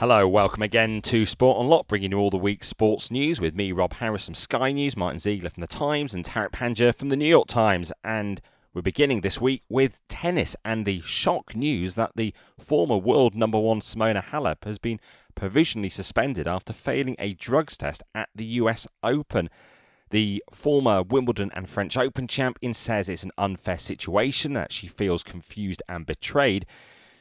Hello, welcome again to Sport on Unlocked, bringing you all the week's sports news with me, Rob Harris from Sky News, Martin Ziegler from The Times, and Tariq Panja from The New York Times. And we're beginning this week with tennis and the shock news that the former world number one Simona Halep has been provisionally suspended after failing a drugs test at the US Open. The former Wimbledon and French Open champion says it's an unfair situation, that she feels confused and betrayed.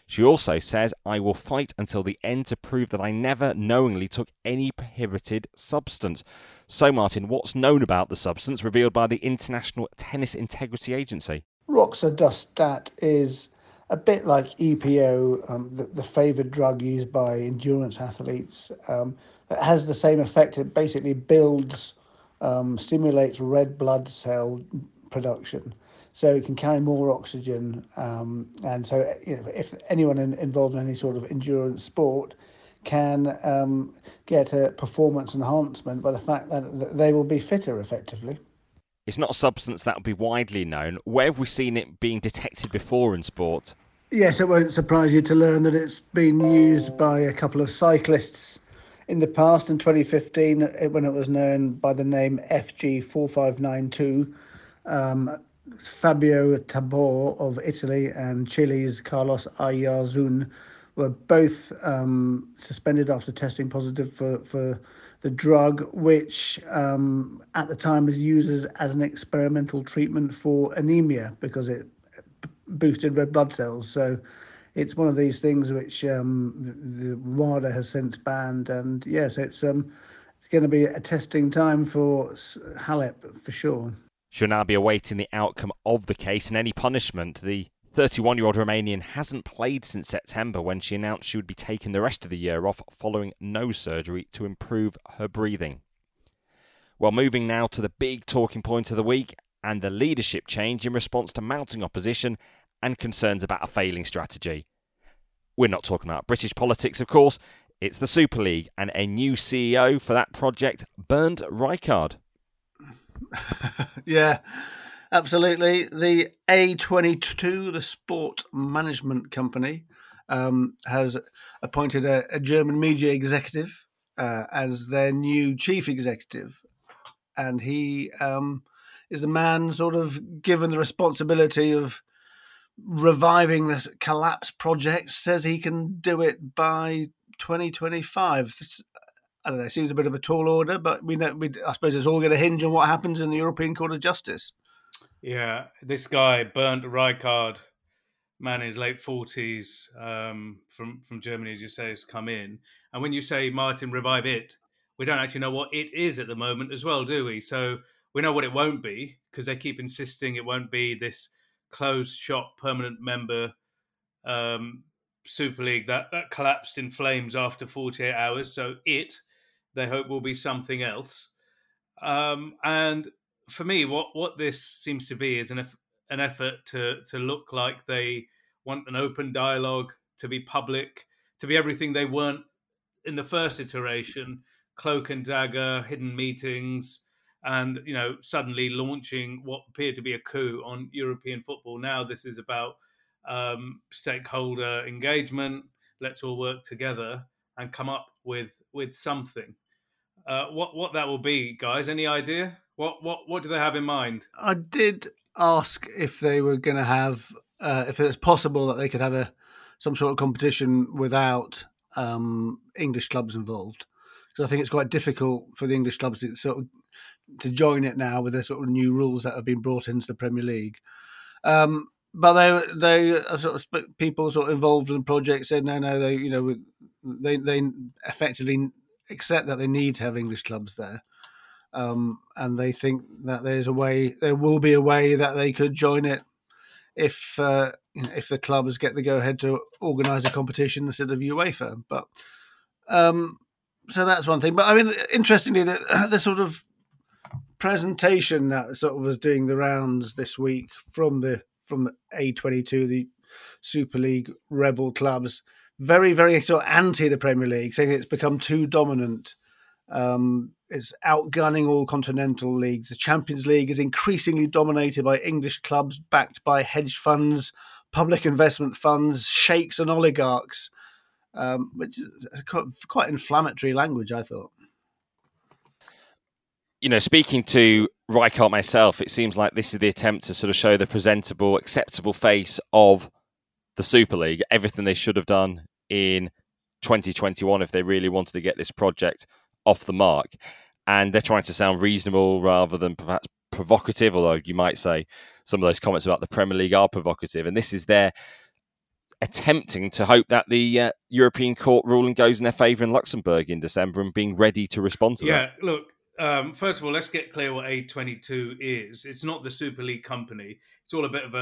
She also says, I will fight until the end to prove that I never knowingly took any prohibited substance. So, Martin, what's known about the substance revealed by the International Tennis Integrity Agency? Roxadustat is a bit like EPO, um, the, the favoured drug used by endurance athletes. Um, it has the same effect. It basically builds, um, stimulates red blood cell production so it can carry more oxygen. Um, and so, you know, if anyone in, involved in any sort of endurance sport can um, get a performance enhancement by the fact that they will be fitter effectively. It's not a substance that will be widely known. Where have we seen it being detected before in sport? Yes, it won't surprise you to learn that it's been used by a couple of cyclists in the past. In 2015, when it was known by the name FG4592, um, Fabio Taborre of Italy and Chile's Carlos Oyarzun were both um, suspended after testing positive for, for the drug, which um, at the time was used as, as an experimental treatment for anemia because it boosted red blood cells. So it's one of these things which um, the WADA has since banned. And yes, it's, um, it's going to be a testing time for Halep for sure. She'll now be awaiting the outcome of the case and any punishment. The 31 year old Romanian hasn't played since September when she announced she would be taking the rest of the year off following nose surgery to improve her breathing. Well, moving now to the big talking point of the week and the leadership change in response to mounting opposition and concerns about a failing strategy. We're not talking about British politics, of course. It's the Super League and a new CEO for that project, Bernd Reichart. yeah, absolutely. The A22, the sport management company, um, has appointed a, a, German media executive uh, as their new chief executive. And he um, is the man sort of given the responsibility of reviving this collapse project, says he can do it by 2025. I don't know. Seems a bit of a tall order, but we know. We, I suppose it's all going to hinge on what happens in the European Court of Justice. Yeah, this guy Bernd Reichart, man in his late forties, um, from from Germany, as you say, has come in. And when you say Martin revive it, we don't actually know what it is at the moment as well, do we? So we know what it won't be because they keep insisting it won't be this closed shop permanent member um, Super League that that collapsed in flames after 48 hours. So it they hope will be something else. Um, and for me, what what this seems to be is an an effort to to look like they want an open dialogue, to be public, to be everything they weren't in the first iteration, cloak and dagger, hidden meetings, and you know suddenly launching what appeared to be a coup on European football. Now this is about um, stakeholder engagement. Let's all work together and come up with with something. Uh, what what that will be, guys? Any idea? What what what do they have in mind? I did ask if they were going to have, uh, if it's possible that they could have a some sort of competition without um, English clubs involved, because I think it's quite difficult for the English clubs to sort of to join it now with the sort of new rules that have been brought into the Premier League. Um, but they they sort of people sort of involved in the project said no no they you know they they effectively accept that they need to have English clubs there, um, and they think that there's a way, there will be a way that they could join it if uh, you know, if the clubs get the go ahead to organise a competition instead of UEFA. But um, so that's one thing. But I mean, interestingly, the, the sort of presentation that sort of was doing the rounds this week from the from the A22, the Super League rebel clubs very, very sort of anti the Premier League, saying it's become too dominant. Um, it's outgunning all continental leagues. The Champions League is increasingly dominated by English clubs backed by hedge funds, public investment funds, sheikhs, and oligarchs. um, which is quite inflammatory language, I thought. You know, speaking to Reichart myself, it seems like this is the attempt to sort of show the presentable, acceptable face of the Super League, everything they should have done in 2021 if they really wanted to get this project off the mark. And they're trying to sound reasonable rather than perhaps provocative, although you might say some of those comments about the Premier League are provocative. And this is their attempting to hope that the uh, European Court ruling goes in their favour in Luxembourg in December and being ready to respond to yeah, that. Yeah, look, um, first of all, let's get clear what A22 is. It's not the Super League company. It's all a bit of a,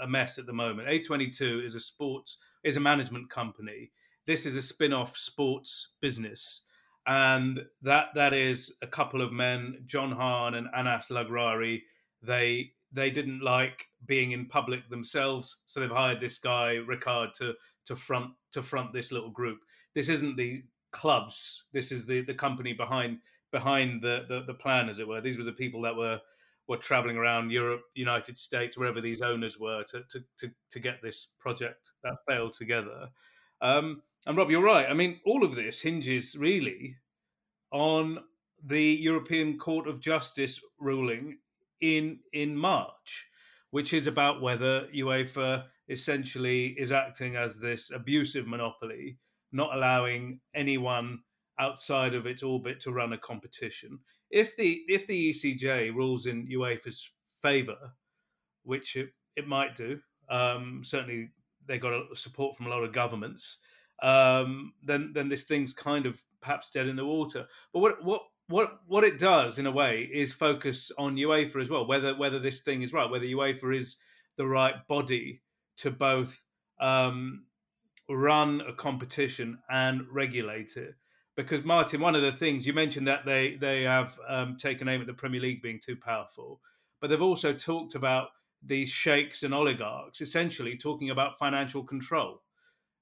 a, a mess at the moment. A22 is a sports is a management company. This is a spin-off sports business, and that that is a couple of men, John Hahn and Anas Laghrari. They they didn't like being in public themselves, so they've hired this guy Reichart to to front to front this little group. This isn't the clubs. This is the the company behind behind the, the, the plan, as it were. These were the people that were were traveling around Europe, United States, wherever these owners were, to to to, to get this project that failed together. Um, and Rob, you're right. I mean, all of this hinges really on the European Court of Justice ruling in in March, which is about whether UEFA essentially is acting as this abusive monopoly, not allowing anyone outside of its orbit to run a competition. If the if the ECJ rules in UEFA's favour, which it, it might do, um, certainly they got support from a lot of governments. Um, then then this thing's kind of perhaps dead in the water. But what what what what it does in a way is focus on UEFA as well, whether whether this thing is right, whether UEFA is the right body to both um, run a competition and regulate it because Martin, one of the things you mentioned that they they have um, taken aim at the Premier League being too powerful, but they've also talked about these sheikhs and oligarchs, essentially talking about financial control.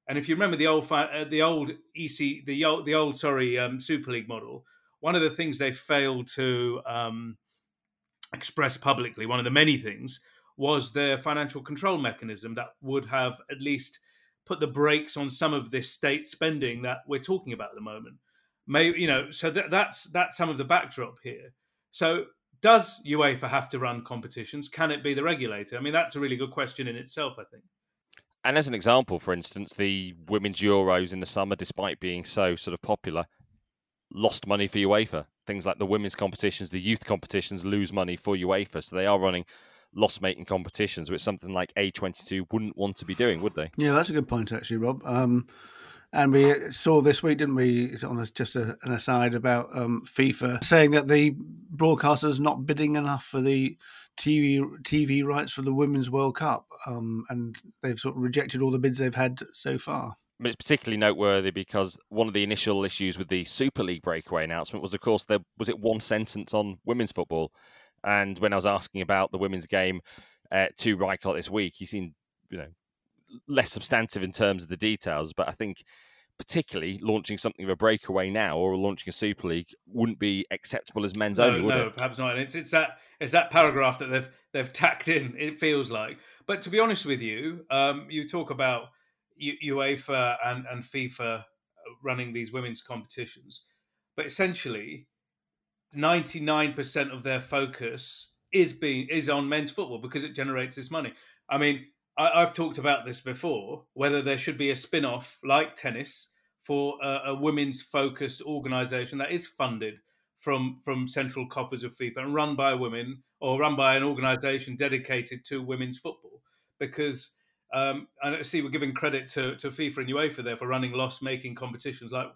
And if you remember the old uh, the old EC the old the old sorry um, Super League model, one of the things they failed to um, express publicly, one of the many things, was their financial control mechanism that would have at least put the brakes on some of this state spending that we're talking about at the moment. Maybe you know, so that, that's that's some of the backdrop here. So does UEFA have to run competitions? Can it be the regulator? I mean, that's a really good question in itself. I think. And as an example, for instance, the women's Euros in the summer, despite being so sort of popular, lost money for UEFA. Things like the women's competitions, the youth competitions lose money for UEFA. So they are running loss making competitions, which something like A22 wouldn't want to be doing, would they? Yeah, that's a good point, actually, Rob. Um, and we saw this week, didn't we, on a, just a, an aside about um, FIFA saying that the broadcasters not bidding enough for the TV TV rights for the Women's World Cup, um, and they've sort of rejected all the bids they've had so far. It's particularly noteworthy because one of the initial issues with the Super League breakaway announcement was, of course, there was it one sentence on women's football and when I was asking about the women's game uh, to Reichart this week, he seemed, you know, less substantive in terms of the details. But I think particularly launching something of a breakaway now or launching a Super League wouldn't be acceptable as men's no, only, would no, it? perhaps not. It's it's that it's that paragraph that they've they've tacked in. It feels like. But to be honest with you, um, you talk about U- UEFA and and FIFA running these women's competitions, but essentially 99% of their focus is being is on men's football because it generates this money. I mean, I, have talked about this before whether there should be a spin-off like tennis for a, a women's focused organization that is funded from from central coffers of FIFA and run by women or run by an organization dedicated to women's football because um, I see we're giving credit to, to FIFA and UEFA there for running loss making competitions like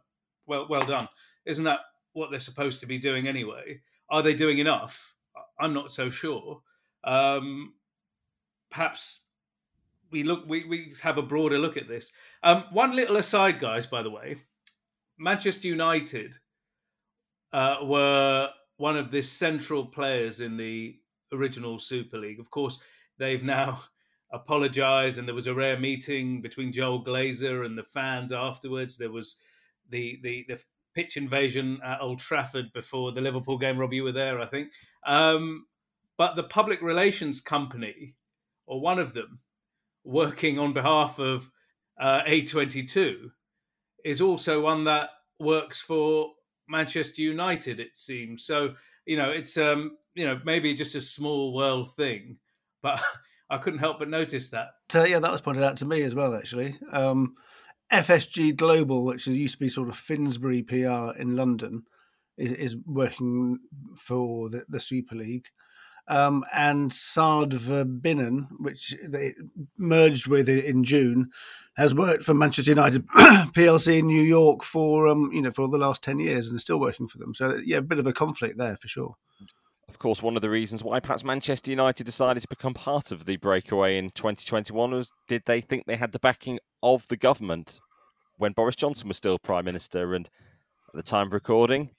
well well done isn't that what they're supposed to be doing anyway. Are they doing enough? I'm not so sure. Um, perhaps we look we, we have a broader look at this. Um, one little aside, guys, by the way, Manchester United uh, were one of the central players in the original Super League. Of course, they've now apologised, and there was a rare meeting between Joel Glazer and the fans afterwards. There was the the the pitch invasion at Old Trafford before the Liverpool game. Rob, you were there, I think. Um, but the public relations company, or one of them, working on behalf of uh, A22, is also one that works for Manchester United. It seems so. You know, it's um, you know maybe just a small world thing, but I couldn't help but notice that. So yeah, that was pointed out to me as well. Actually, um, FGS Global, which used to be sort of Finsbury PR in London, is, is working for the, the Super League. Um, and Sard Verbinnen, which they merged with in June, has worked for Manchester United PLC in New York for um, you know for the last ten years and is still working for them. So yeah, a bit of a conflict there for sure. Of course, one of the reasons why perhaps Manchester United decided to become part of the breakaway in 2021 was did they think they had the backing of the government when Boris Johnson was still Prime Minister? And at the time of recording,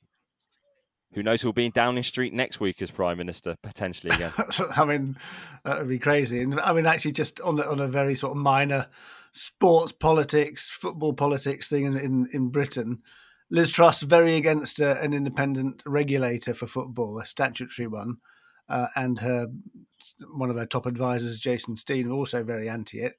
who knows who'll be in Downing Street next week as Prime Minister, potentially again. I mean, that would be crazy. And I mean, actually, just on, on a very sort of minor sports politics, football politics thing in, in, in Britain, Liz Truss very against uh, an independent regulator for football, a statutory one, uh, and her one of her top advisors, Jason Stein, also very anti it.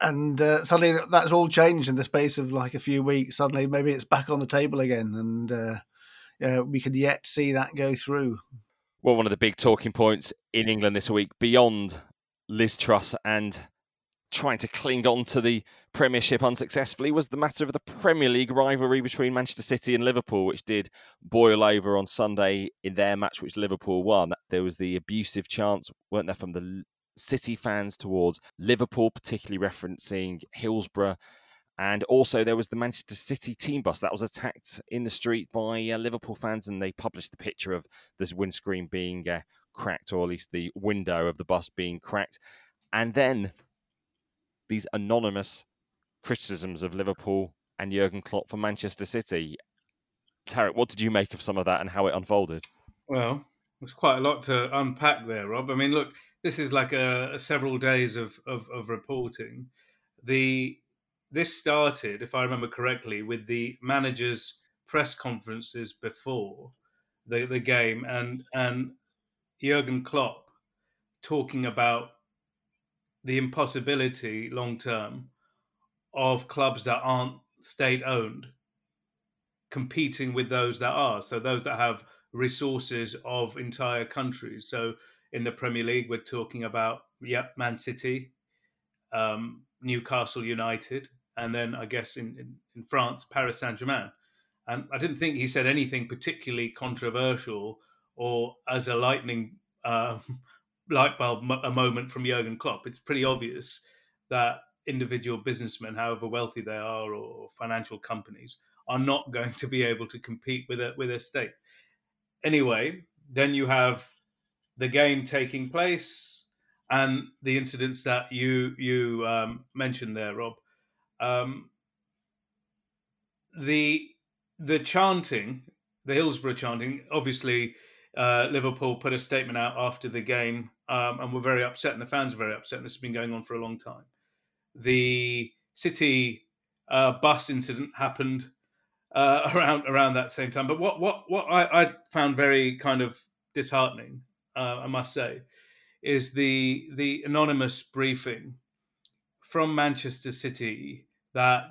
And uh, suddenly that's all changed in the space of like a few weeks. Suddenly, maybe it's back on the table again, and uh, we could yet see that go through. Well, one of the big talking points in England this week, beyond Liz Truss and trying to cling on to the Premiership unsuccessfully was the matter of the Premier League rivalry between Manchester City and Liverpool, which did boil over on Sunday in their match, which Liverpool won. There was the abusive chants, weren't there, from the City fans towards Liverpool, particularly referencing Hillsborough. And also, there was the Manchester City team bus that was attacked in the street by uh, Liverpool fans, and they published the picture of this windscreen being uh, cracked, or at least the window of the bus being cracked. And then these anonymous criticisms of Liverpool and Jurgen Klopp for Manchester City. Tariq, what did you make of some of that and how it unfolded? Well, there's quite a lot to unpack there, Rob. I mean, look, this is like a, a several days of, of, of reporting. The this started, if I remember correctly, with the managers' press conferences before the, the game, and and Jurgen Klopp talking about the impossibility long term of clubs that aren't state owned competing with those that are. So those that have resources of entire countries. So in the Premier League, we're talking about yep, Man City, um, Newcastle United, and then I guess in, in, in France, Paris Saint Germain. And I didn't think he said anything particularly controversial or as a lightning uh, light bulb a moment from Jurgen Klopp. It's pretty obvious that individual businessmen, however wealthy they are, or financial companies, are not going to be able to compete with a with a state. Anyway, then you have the game taking place and the incidents that you you um, mentioned there, Rob. Um, the the chanting, the Hillsborough chanting, obviously uh, Liverpool put a statement out after the game um, and were very upset, and the fans were very upset. And this has been going on for a long time. The City uh, bus incident happened uh, around around that same time. But what what what I, I found very kind of disheartening, uh, I must say, is the the anonymous briefing from Manchester City that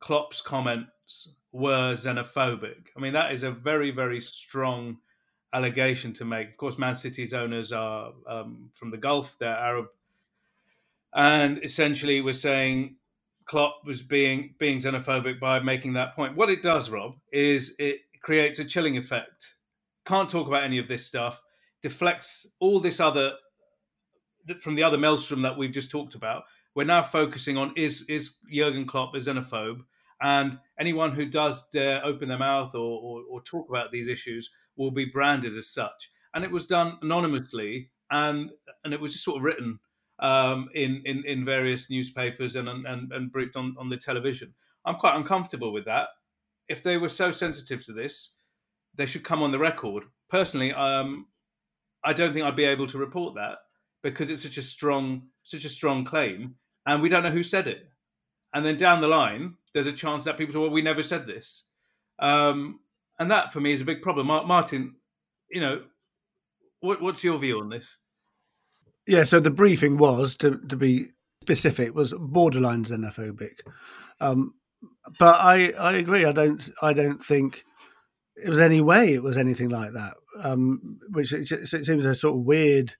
Klopp's comments were xenophobic. I mean, that is a very very strong allegation to make. Of course, Man City's owners are um, from the Gulf; they're Arab, and essentially, we're saying Klopp was being being xenophobic by making that point. What it does, Rob, is it creates a chilling effect. Can't talk about any of this stuff. Deflects all this other from the other maelstrom that we've just talked about. We're now focusing on is is Jurgen Klopp a xenophobe, and anyone who does dare open their mouth or, or, or talk about these issues will be branded as such. And it was done anonymously, and and it was just sort of written um, in, in in various newspapers and, and and briefed on on the television. I'm quite uncomfortable with that. If they were so sensitive to this, they should come on the record. Personally, um, I don't think I'd be able to report that because it's such a strong such a strong claim, and we don't know who said it. And then down the line, there's a chance that people say, "Well, we never said this." Um, and that for me is a big problem. Martin, you know, what, what's your view on this? Yeah, so the briefing was to to be specific was borderline xenophobic. Um, but I, I agree. I don't I don't think it was any way it was anything like that. Um, which it, it seems a sort of weird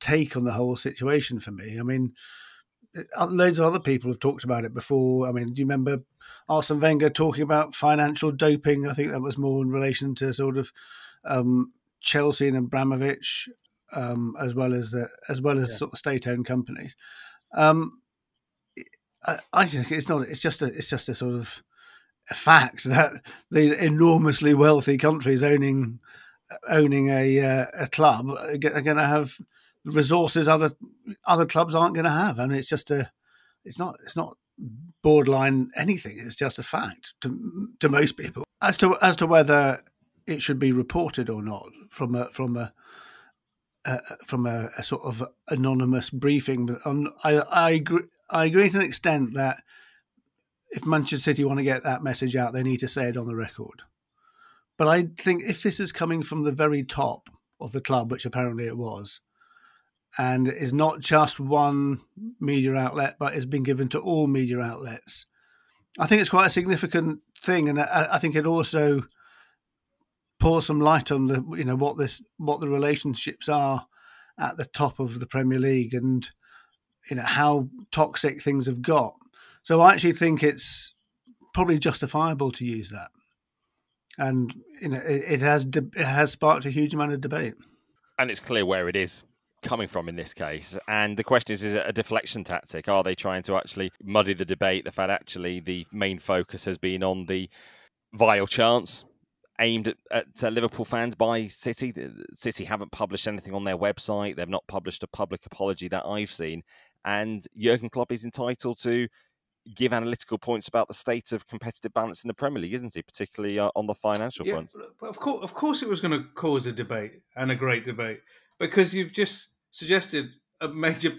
take on the whole situation for me. I mean, uh, loads of other people have talked about it before. I mean, do you remember Arsene Wenger talking about financial doping? I think that was more in relation to sort of um, Chelsea and Abramovich, um, as well as the as well as yeah. sort of state-owned companies. Um, I, I think it's not. It's just a. It's just a sort of a fact that these enormously wealthy countries owning owning a uh, a club are going to have resources other other clubs aren't going to have, and it's just a. It's not. It's not borderline anything. It's just a fact to to most people. As to as to whether it should be reported or not from a from a uh, from a, a, sort of anonymous briefing. On, I, I agree, I agree to an extent that if Manchester City want to get that message out, they need to say it on the record. But I think if this is coming from the very top of the club, which apparently it was, and is not just one media outlet, but has been given to all media outlets, I think it's quite a significant thing, and I, I think it also pour some light on the you know what this what the relationships are at the top of the Premier League and you know how toxic things have got. So I actually think it's probably justifiable to use that, and you know it, it has de- it has sparked a huge amount of debate. And it's clear where it is coming from in this case. And the question is, is it a deflection tactic? Are they trying to actually muddy the debate? The fact actually the main focus has been on the vile chance aimed at, at uh, Liverpool fans by City. City haven't published anything on their website. They've not published a public apology that I've seen. And Jurgen Klopp is entitled to give analytical points about the state of competitive balance in the Premier League, isn't he? Particularly uh, on the financial yeah, front. Of course, of course, it was going to cause a debate and a great debate because you've just suggested a major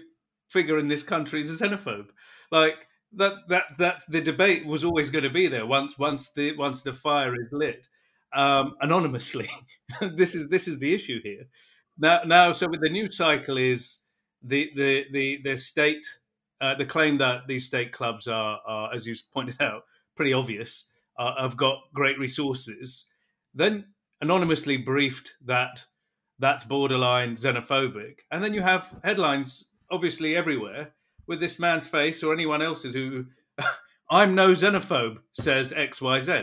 figure in this country is a xenophobe. Like that, that, that the debate was always going to be there once, once the once the fire is lit um, anonymously. this is this is the issue here. Now, now, so with the news cycle is the the the the state uh, the claim that these state clubs are, are as you pointed out, pretty obvious. Uh, have got great resources. Then anonymously briefed that that's borderline xenophobic, and then you have headlines obviously everywhere with this man's face or anyone else's who. I'm no xenophobe, says X Y Z.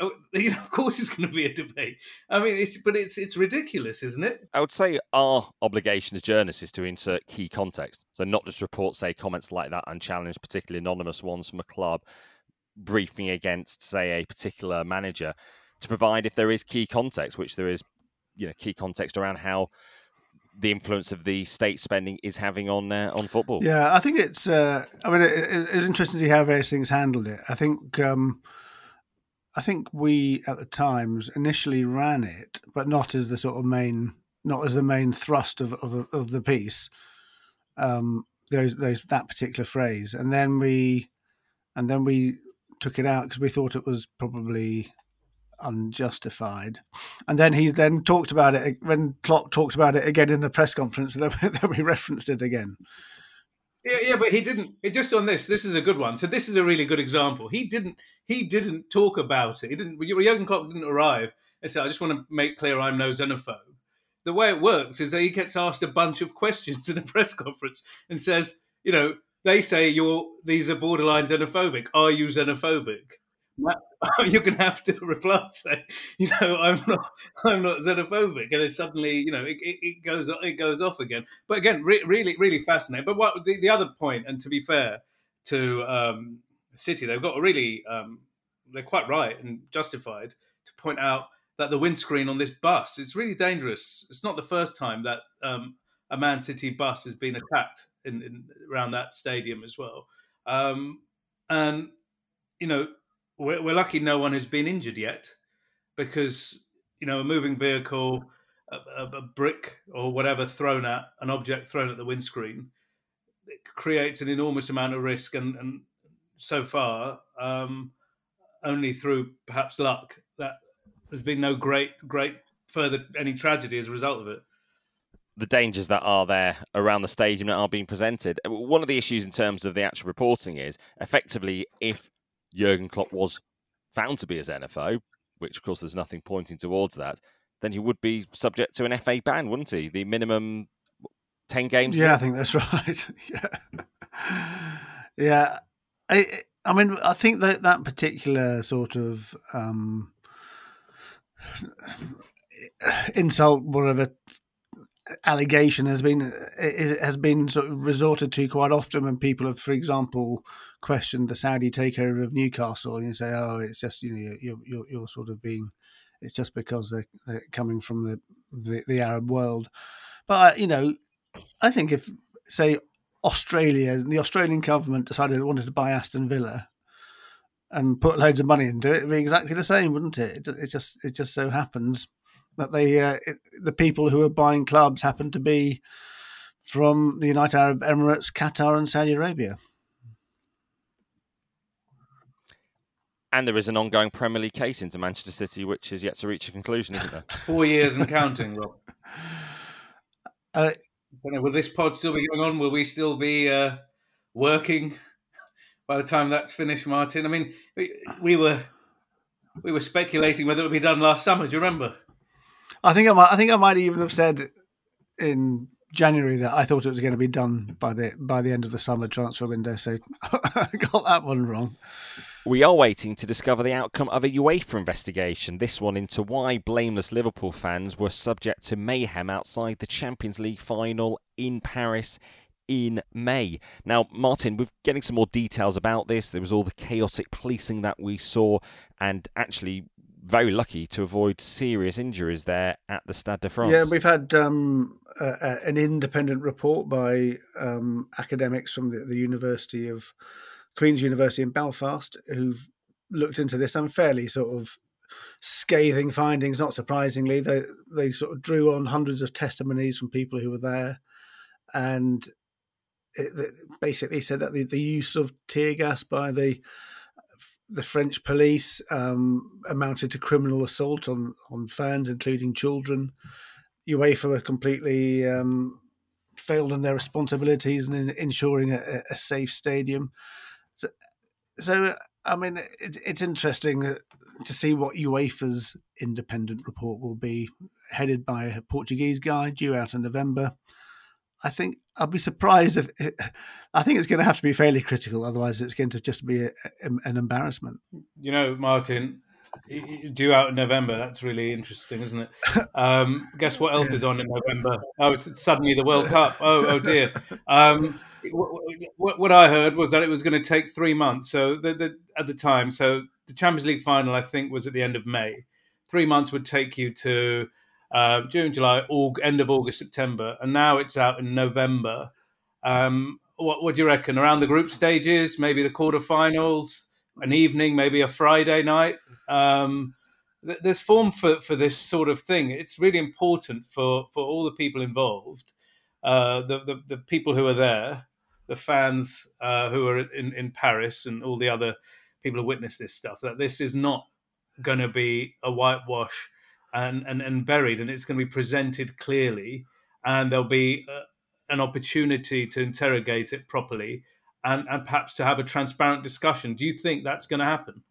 Oh, you know, of course, it's going to be a debate. I mean, it's but it's it's ridiculous, isn't it? I would say our obligation as journalists is to insert key context, so not just report, say, comments like that and challenge particularly anonymous ones from a club briefing against, say, a particular manager, to provide if there is key context, which there is, you know, key context around how the influence of the state spending is having on uh, on football. Yeah, I think it's. Uh, I mean, it, it's interesting to see how various things handled it. I think. Um, I think we at the Times initially ran it, but not as the sort of main, not as the main thrust of of, of the piece. Um, those those that particular phrase, and then we, and then we took it out because we thought it was probably unjustified. And then he then talked about it when Klopp talked about it again in the press conference, then we referenced it again. Yeah, yeah, but he didn't. Eh, just on this, this is a good one. So this is a really good example. He didn't. He didn't talk about it. He didn't. Jurgen Klopp didn't arrive and say, "I just want to make clear I'm no xenophobe." The way it works is that he gets asked a bunch of questions in a press conference and says, "You know, they say you're these are borderline xenophobic. Are you xenophobic?" Going to have to reply say, you know, I'm not, I'm not xenophobic, and then suddenly, you know, it, it, it, goes, it goes off again. But again, re- really, really fascinating. But what the, the other point, and to be fair to um, City, they've got a really, um, they're quite right and justified to point out that the windscreen on this bus is really dangerous. It's not the first time that um, a Man City bus has been attacked in, in around that stadium as well. Um, and you know, we're, we're lucky no one has been injured yet because you know a moving vehicle, a, a, brick or whatever thrown at an object thrown at the windscreen, it creates an enormous amount of risk. And, and so far, um, only through perhaps luck, that there's been no great great further any tragedy as a result of it the dangers that are there around the stadium that are being presented. One of the issues in terms of the actual reporting is effectively if Jurgen Klopp was found to be a xenophobe, which of course there's nothing pointing towards that, then he would be subject to an FA ban, wouldn't he? The minimum ten games. Yeah, I think that's right. yeah, yeah. I, I mean, I think that that particular sort of um, insult, whatever allegation has been has been sort of resorted to quite often when people have, for example, questioned the Saudi takeover of Newcastle, and you say, "Oh, it's just you know you're you're, you're sort of being it's just because they're, they're coming from the, the, the Arab world." But uh, you know, I think if say Australia, the Australian government decided it wanted to buy Aston Villa and put loads of money into it, it'd be exactly the same, wouldn't it? It, it just it just so happens that they uh, it, the people who are buying clubs happen to be from the United Arab Emirates, Qatar, and Saudi Arabia. And there is an ongoing Premier League case into Manchester City, which is yet to reach a conclusion, isn't there? Four years and counting, Rob. Uh, know, will this pod still be going on? Will we still be uh, working by the time that's finished, Martin? I mean, we, we, were we were speculating whether it would be done last summer. Do you remember? I think I might. I think I might even have said in January that I thought it was going to be done by the by the end of the summer transfer window. So I got that one wrong. We are waiting to discover the outcome of a UEFA investigation, this one into why blameless Liverpool fans were subject to mayhem outside the Champions League final in Paris in May. Now, Martin, we're getting some more details about this. There was all the chaotic policing that we saw, and actually very lucky to avoid serious injuries there at the Stade de France. Yeah, we've had um, an independent report by um, academics from the, the, University of Queen's University in Belfast who've looked into this and fairly sort of scathing findings. Not surprisingly, they they sort of drew on hundreds of testimonies from people who were there, and it, it basically said that the, the use of tear gas by the the French police um, amounted to criminal assault on, on fans, including children. UEFA were completely um, failed in their responsibilities in ensuring a, a safe stadium. So, so I mean, it, it's interesting uh, to see what UEFA's independent report will be, headed by a Portuguese guy, due out in November. I think I'll be surprised if it, I think it's going to have to be fairly critical. Otherwise, it's going to just be a, a, an embarrassment. You know, Martin, due out in November. That's really interesting, isn't it? Um, guess what else yeah. is on in November? Oh, it's suddenly the World Cup. Oh, oh dear. Um, what, what, I heard was that it was going to take three months. So the, the, at the time, so the Champions League final, I think, was at the end of May. Three months would take you to uh, June, July, August, end of August, September, and now it's out in November. Um, what, what do you reckon? Around the group stages, maybe the quarterfinals, an evening, maybe a Friday night. Um, th- there's form for, for this sort of thing. It's really important for, for all the people involved, uh, the, the, the people who are there, the fans uh, who are in, in Paris, and all the other people who witness this stuff. That this is not going to be a whitewash and, and, and buried, and it's going to be presented clearly, and there'll be uh, an opportunity to interrogate it properly, and, and perhaps to have a transparent discussion. Do you think that's going to happen?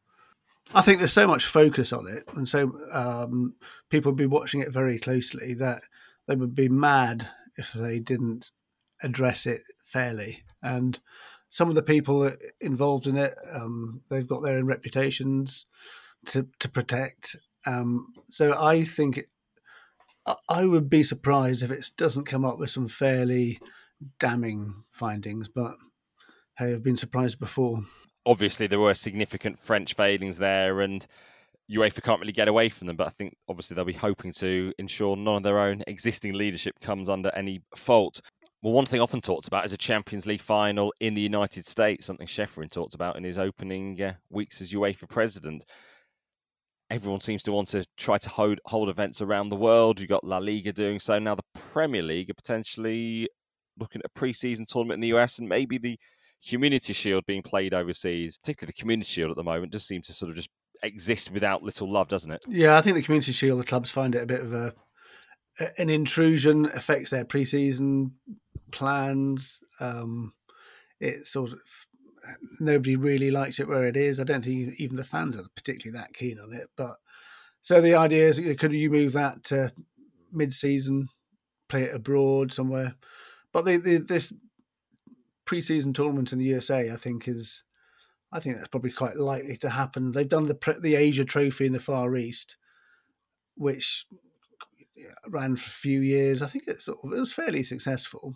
I think there's so much focus on it, and so um, people will be watching it very closely that they would be mad if they didn't address it fairly. And some of the people involved in it, um, they've got their own reputations to to protect, um, so I think I would be surprised if it doesn't come up with some fairly damning findings. But hey, I've been surprised before. Obviously, there were significant French failings there, and UEFA can't really get away from them. But I think obviously they'll be hoping to ensure none of their own existing leadership comes under any fault. Well, one thing often talked about is a Champions League final in the United States, something Ceferin talked about in his opening uh, weeks as UEFA president everyone seems to want to try to hold hold events around the world. You've got La Liga doing so now. The Premier League are potentially looking at a pre-season tournament in the US and maybe the Community Shield being played overseas. Particularly the Community Shield at the moment just seems to sort of just exist without little love, doesn't it? Yeah, I think the Community Shield, the clubs find it a bit of a an intrusion, affects their pre-season plans. Um, it sort of nobody really likes it where it is. I don't think even the fans are particularly that keen on it. But so the idea is, could you move that to mid-season, play it abroad somewhere? But the, the this pre-season tournament in the USA, I think, is I think that's probably quite likely to happen. They've done the the Asia Trophy in the Far East, which ran for a few years. I think it sort of, it was fairly successful.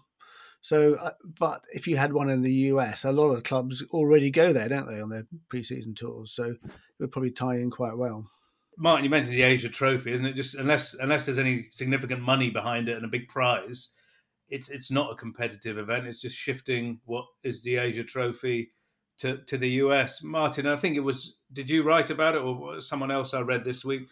So, uh, but if you had one in the US, a lot of clubs already go there, don't they, on their pre-season tours? So it would probably tie in quite well. Martin, you mentioned the Asia Trophy, isn't it? Just unless unless there's any significant money behind it and a big prize, it's it's not a competitive event. It's just shifting what is the Asia Trophy to to the US. Martin, I think it was. Did you write about it, or someone else I read this week?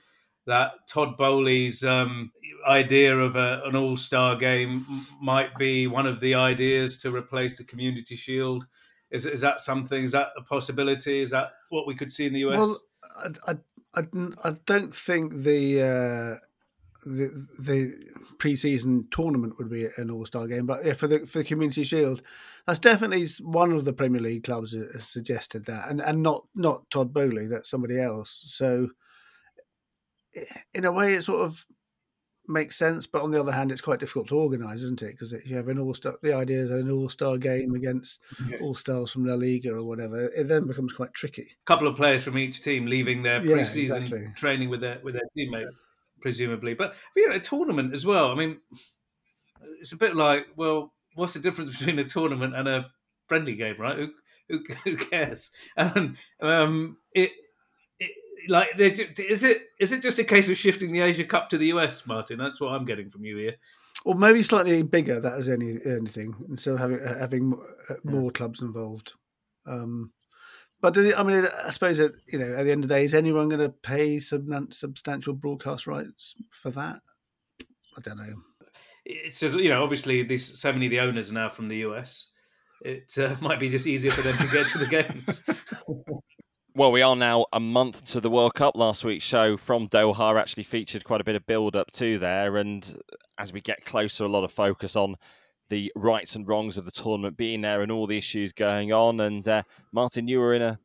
That Todd Boehly's um, idea of a, an All Star game might be one of the ideas to replace the Community Shield. Is, is that something? Is that a possibility? Is that what we could see in the US? Well, I, I, I don't think the uh, the the preseason tournament would be an All Star game, but yeah, for the for the Community Shield, that's definitely one of the Premier League clubs has suggested that, and and not not Todd Boehly, that's somebody else. So in a way, it sort of makes sense, but on the other hand, it's quite difficult to organise, isn't it? Because if you have an all star. The idea is an all star game against yeah. all stars from La Liga or whatever. It then becomes quite tricky. A couple of players from each team leaving their pre-season yeah, exactly. training with their with their teammates, presumably. But you know, a tournament as well. I mean, it's a bit like, well, what's the difference between a tournament and a friendly game, right? Who who, who cares? And um, it like is it is it just a case of shifting the Asia Cup to the US, Martin? That's what I'm getting from you here. Or maybe slightly bigger. That is any anything instead of having uh, having uh, more yeah. clubs involved. Um, but I mean, I suppose that you know, at the end of the day, is anyone going to pay some substantial broadcast rights for that? I don't know. It's just, you know, obviously, these so many of the owners are now from the US. It uh, might be just easier for them to get to the games. Well, we are now a month to the World Cup. Last week's show from Doha actually featured quite a bit of build up to there. And as we get closer, a lot of focus on the rights and wrongs of the tournament being there and all the issues going on. And uh, Martin, you were in a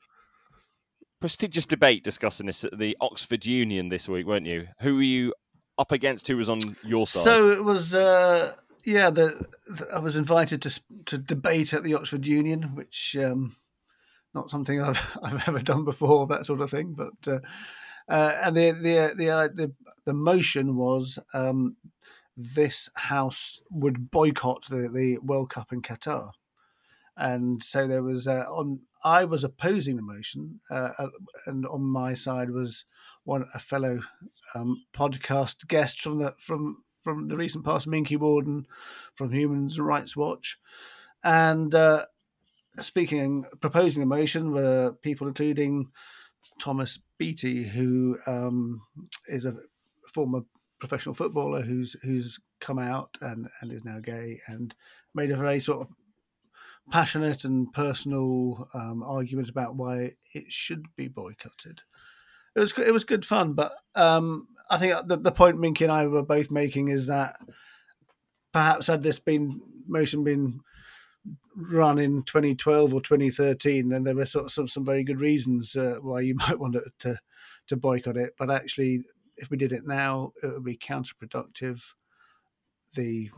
prestigious debate discussing this at the Oxford Union this week, weren't you? Who were you up against? Who was on your side? So it was. Uh, yeah, the, the, I was invited to to debate at the Oxford Union, which um, not something I've I've ever done before, that sort of thing. But uh, uh, and the the the uh, the, the motion was um, this house would boycott the, the World Cup in Qatar, and so there was uh, on. I was opposing the motion, uh, uh, and on my side was one a fellow um, podcast guest from the from from the recent past, Minky Worden from Human Rights Watch, and speaking, proposing the motion were people including Thomas Beattie, who um, is a former professional footballer who's who's come out and, and is now gay and made a very sort of passionate and personal um, argument about why it should be boycotted. It was it was good fun, but um, I think the, the point Minky and I were both making is that perhaps had this been motion been run in 2012 or 2013, then there were sort of some, some very good reasons uh, why you might want to, to boycott it. But actually, if we did it now, it would be counterproductive. The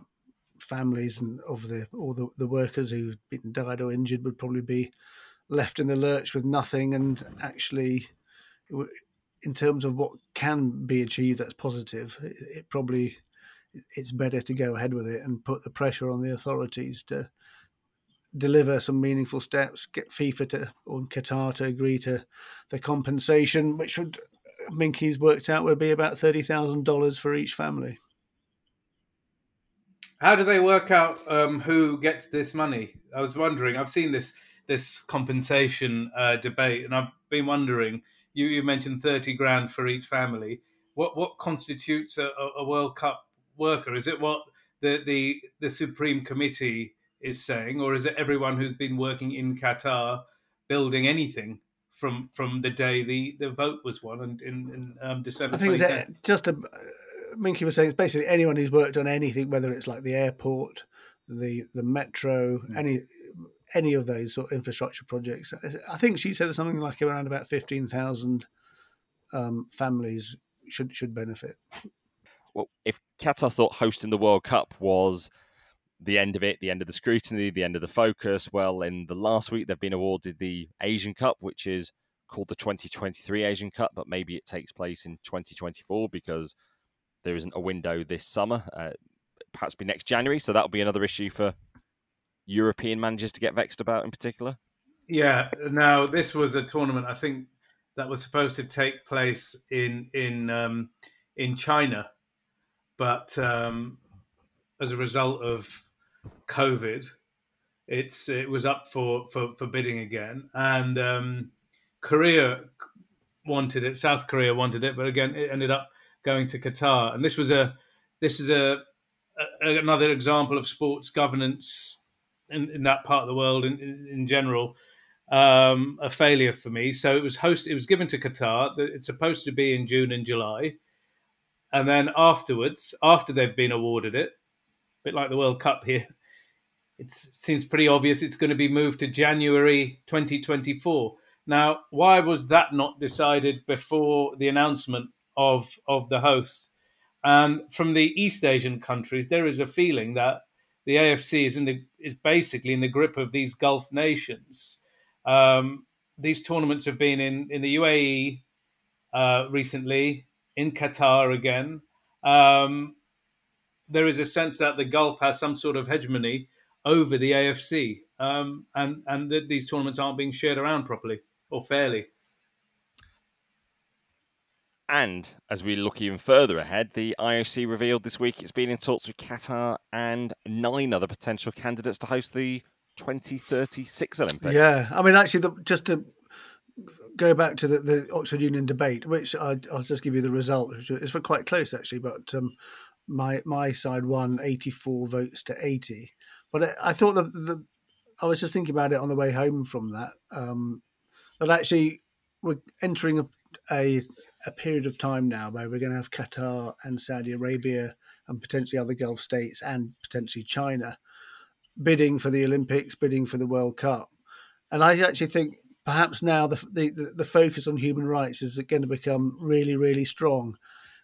families and of the all the, the workers who've been died or injured would probably be left in the lurch with nothing. And actually, in terms of what can be achieved, that's positive. It, it probably it's better to go ahead with it and put the pressure on the authorities to deliver some meaningful steps, get FIFA to or Qatar to agree to the compensation, which would Minky's worked out would be about thirty thousand dollars for each family. How do they work out um, who gets this money? I was wondering. I've seen this this compensation uh, debate, and I've been wondering. You, you mentioned thirty grand for each family. What what constitutes a, a World Cup worker? Is it what the the the Supreme Committee is saying, or is it everyone who's been working in Qatar building anything from from the day the, the vote was won in, in, in um, December? I think it's just a. Uh, Minky was saying it's basically anyone who's worked on anything, whether it's like the airport, the the metro, mm. any any of those sort of infrastructure projects. I think she said something like around about fifteen thousand um, families should should benefit. Well, if Qatar thought hosting the World Cup was the end of it, the end of the scrutiny, the end of the focus, well, in the last week they've been awarded the Asian Cup, which is called the 2023 Asian Cup, but maybe it takes place in 2024 because there isn't a window this summer. Uh, perhaps be next January, so that'll be another issue for European managers to get vexed about in particular. Yeah. Now this was a tournament I think that was supposed to take place in in um, in China, but um, as a result of COVID, it's it was up for for, for bidding again, and um, Korea wanted it, South Korea wanted it, but again it ended up going to Qatar, and this was a this is a, a another example of sports governance in, in that part of the world in, in, in general um, a failure for me. So it was host. It was given to Qatar. It's supposed to be in June and July, and then afterwards, after they've been awarded it, bit like the World Cup here, it seems pretty obvious it's going to be moved to January 2024. Now, why was that not decided before the announcement of of the host? And from the East Asian countries, there is a feeling that the AFC is in the is basically in the grip of these Gulf nations um, these tournaments have been in, in the UAE uh, recently, in Qatar again. Um, there is a sense that the Gulf has some sort of hegemony over the AFC, um, and and that these tournaments aren't being shared around properly or fairly. And as we look even further ahead, the IOC revealed this week it's been in talks with Qatar and nine other potential candidates to host the 2036 Olympics. Yeah, I mean, actually, the, just to go back to the, the Oxford Union debate, which I, will just give you the result. It's quite close actually, but um, my my side won 84 votes to 80. But I thought that the I was just thinking about it on the way home from that. Um, that actually we're entering a, a, a period of time now where we're going to have Qatar and Saudi Arabia and potentially other Gulf states and potentially China bidding for the Olympics, bidding for the World Cup. And I actually think perhaps now the, the, the focus on human rights is going to become really, really strong.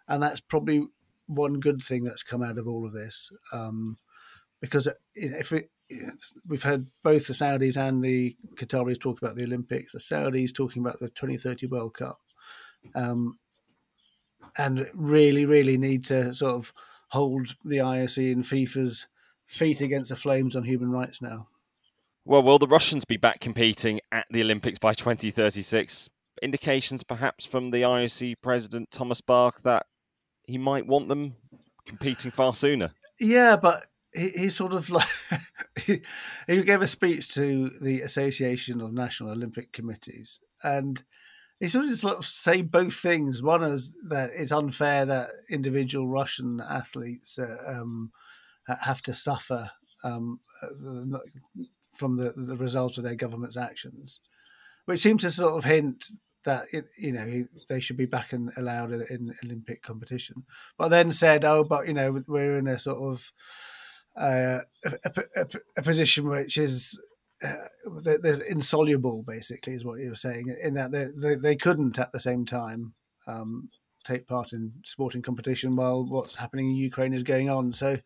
And that's probably one good thing that's come out of all of this. Um, because if we, we've had both the Saudis and the Qataris talk about the Olympics, the Saudis talking about the 2030 World Cup. Um, and really, really need to sort of hold the IOC and FIFA's feet against the flames on human rights now. Well, will the Russians be back competing at the Olympics by 2036? Indications perhaps from the IOC president Thomas Bach that he might want them competing far sooner. Yeah, but he, he sort of like he, he gave a speech to the Association of National Olympic Committees, and he sort of sort of say both things. One is that it's unfair that individual Russian athletes uh, um, have to suffer um, uh, from the, the result of their government's actions, which seems to sort of hint that it, you know they should be back and allowed in, in, Olympic competition. But then said, "Oh, but you know we're in a sort of uh, a, a, a, position which is." Uh, there's insoluble, basically, is what you were saying. In that they, they, they couldn't at the same time um, take part in sporting competition while what's happening in Ukraine is going on. So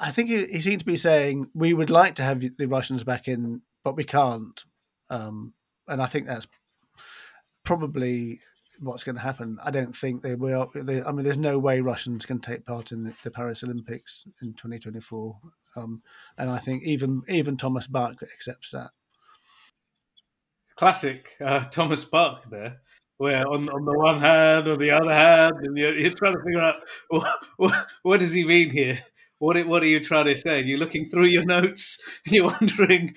I think he, he, seemed to be saying we would like to have the Russians back in, but we can't. Um, and I think that's probably what's going to happen. I don't think they will. They, I mean, there's no way Russians can take part in the, the Paris Olympics in 2024. Um, and I think even even Thomas Bach accepts that. Classic uh, Thomas Bach there where on, on the one hand or the other hand, and you're, you're trying to figure out what, what, what, does he mean here? What what are you trying to say? You're looking through your notes and you're wondering,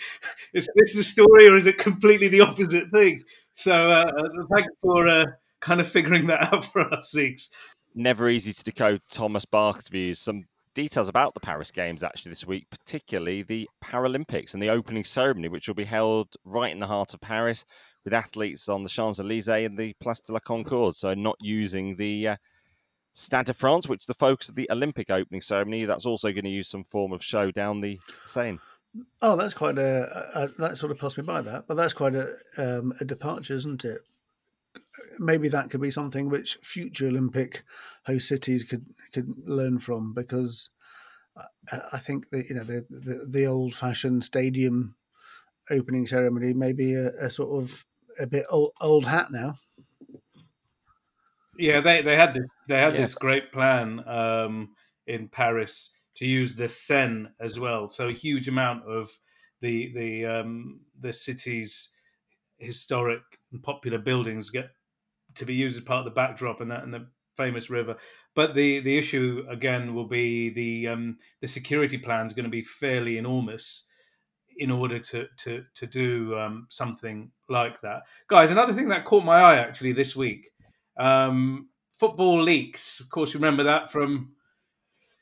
is this the story or is it completely the opposite thing? So uh, uh thanks for uh, kind of figuring that out for us, Six. Never easy to decode Thomas Bach's views. Some details about the Paris Games actually this week, particularly the Paralympics and the opening ceremony, which will be held right in the heart of Paris with athletes on the Champs Elysees and the Place de la Concorde. So not using the uh, Stade de France, which is the focus of the Olympic opening ceremony. That's also going to use some form of show down the Seine. Oh, that's quite a, a, that sort of passed me by that, but that's quite a um, a departure, isn't it? Maybe that could be something which future Olympic host cities could could learn from, because I, I think that you know the the, the old fashioned stadium opening ceremony may be a, a, sort of a bit old, old hat now. Yeah, they, they had this they had yeah. this great plan um, in Paris to use the Seine as well. So a huge amount of the the um, the city's historic and popular buildings get to be used as part of the backdrop and that and the famous river. But the the issue again will be the um, the security plan is going to be fairly enormous in order to to to do um, something like that, guys. Another thing that caught my eye actually this week, um, football leaks. Of course, you remember that from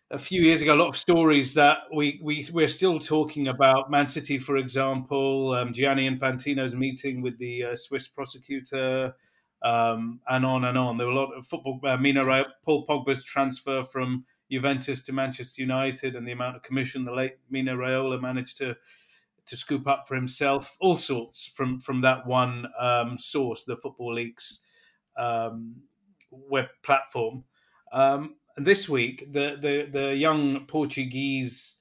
a few years ago. A lot of stories that we we we're still talking about. Man City, for example, um, Gianni Infantino's meeting with the uh, Swiss prosecutor. Um, and on and on. There were a lot of football. Uh, Mino Paul Pogba's transfer from Juventus to Manchester United, and the amount of commission the late Mino Raiola managed to to scoop up for himself, all sorts from from that one um, source, the Football Leaks um, web platform. Um, and this week, the the the young Portuguese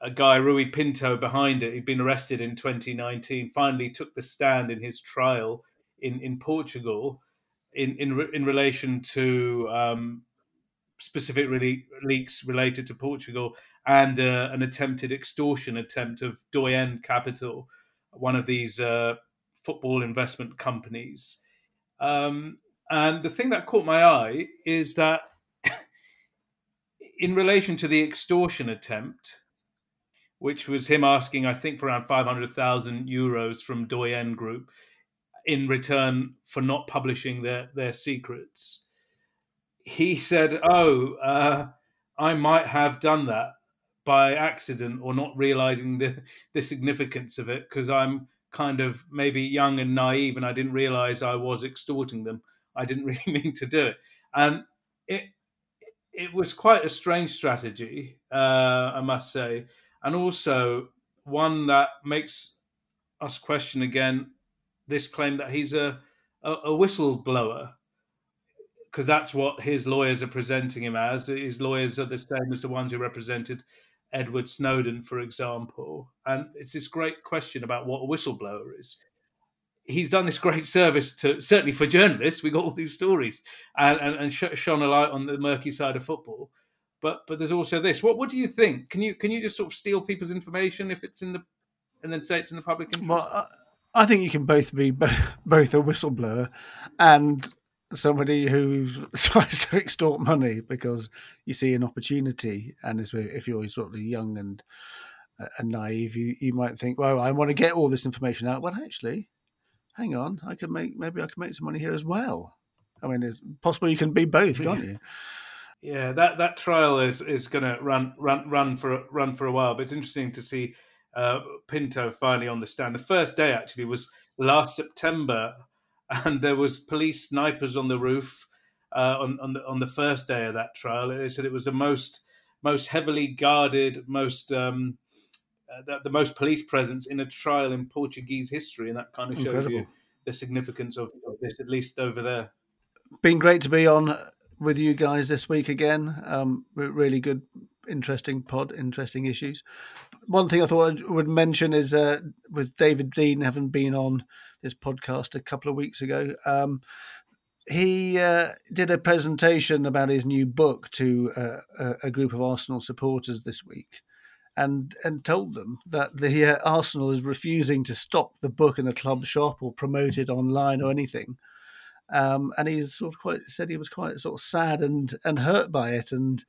uh, guy Rui Pinto behind it, he'd been arrested in 2019, finally took the stand in his trial in in Portugal in in in relation to um, specific really leaks related to Portugal and uh, an attempted extortion attempt of Doyen Capital, one of these uh, football investment companies. Um, and the thing that caught my eye is that, in relation to the extortion attempt, which was him asking, I think, for around 500,000 euros from Doyen Group in return for not publishing their, their secrets, he said, Oh, uh, I might have done that by accident or not realizing the, the significance of it because I'm kind of maybe young and naive and I didn't realize I was extorting them. I didn't really mean to do it. And it it was quite a strange strategy, uh, I must say, and also one that makes us question again this claim that he's a, a, a whistleblower because that's what his lawyers are presenting him as. His lawyers are the same as the ones who represented Edward Snowden, for example. And it's this great question about what a whistleblower is. He's done this great service to certainly for journalists. We got all these stories and, and, and shone a light on the murky side of football. But but there's also this. What what do you think? Can you can you just sort of steal people's information if it's in the and then say it's in the public interest? Well, I think you can both be both a whistleblower and somebody who tries to extort money because you see an opportunity, and if you're sort of young and uh, and naive, you, you might think, well, I want to get all this information out. Well, actually, hang on, I could make maybe I could make some money here as well. I mean, it's possible you can be both, can't you? Yeah, that, that trial is, is going to run run run for run for a while, but it's interesting to see uh, Pinto finally on the stand. The first day actually was last September and there was police snipers on the roof uh, on on the, on the first day of that trial. They said it was the most most heavily guarded, most um, uh, the, the, most police presence in a trial in Portuguese history, and that kind of shows Incredible. you the significance of, of, this, at least over there. Been great to be on with you guys this week again. Um, really good, interesting pod, interesting issues. One thing I thought I would mention is uh, with David Dein having been on this podcast a couple of weeks ago. Um, he uh, did a presentation about his new book to uh, a, group of Arsenal supporters this week, and and told them that the uh, Arsenal is refusing to stop the book in the club shop or promote it online or anything. Um, and he's sort of quite said he was quite sort of sad and and hurt by it, and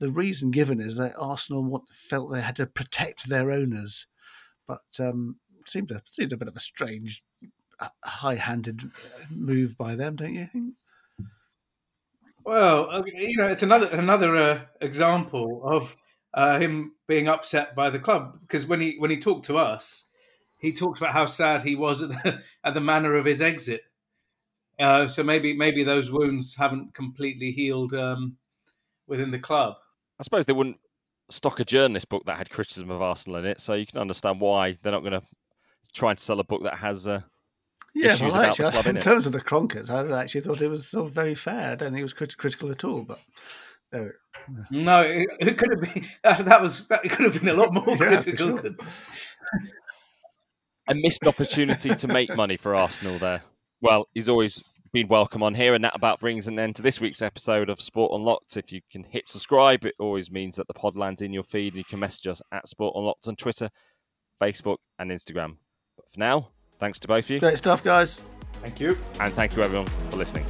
the reason given is that Arsenal felt they had to protect their owners, but um, seemed a seemed a bit of a strange high-handed move by them, don't you think? Well, you know, it's another another uh, example of uh, him being upset by the club because when he when he talked to us, he talked about how sad he was at the, at the manner of his exit. Uh, so maybe maybe those wounds haven't completely healed um, within the club. I suppose they wouldn't stock a journalist book that had criticism of Arsenal in it, so you can understand why they're not going to try to sell a book that has. Uh, yeah, issues well, about actually, the club, in innit? terms of the Kroenkes, I actually thought it was sort of very fair. I don't think it was crit- critical at all. But there, No, it, it could have been that, that was that, it could have been a lot more Yeah, critical. sure. a missed opportunity to make money for Arsenal there. Well, he's always been welcome on here, and that about brings an end to this week's episode of Sport Unlocked. If you can hit subscribe, it always means that the pod lands in your feed, and you can message us at Sport Unlocked on Twitter, Facebook, and Instagram. But for now, thanks to both of you, great stuff, guys. Thank you. and thank you everyone for listening.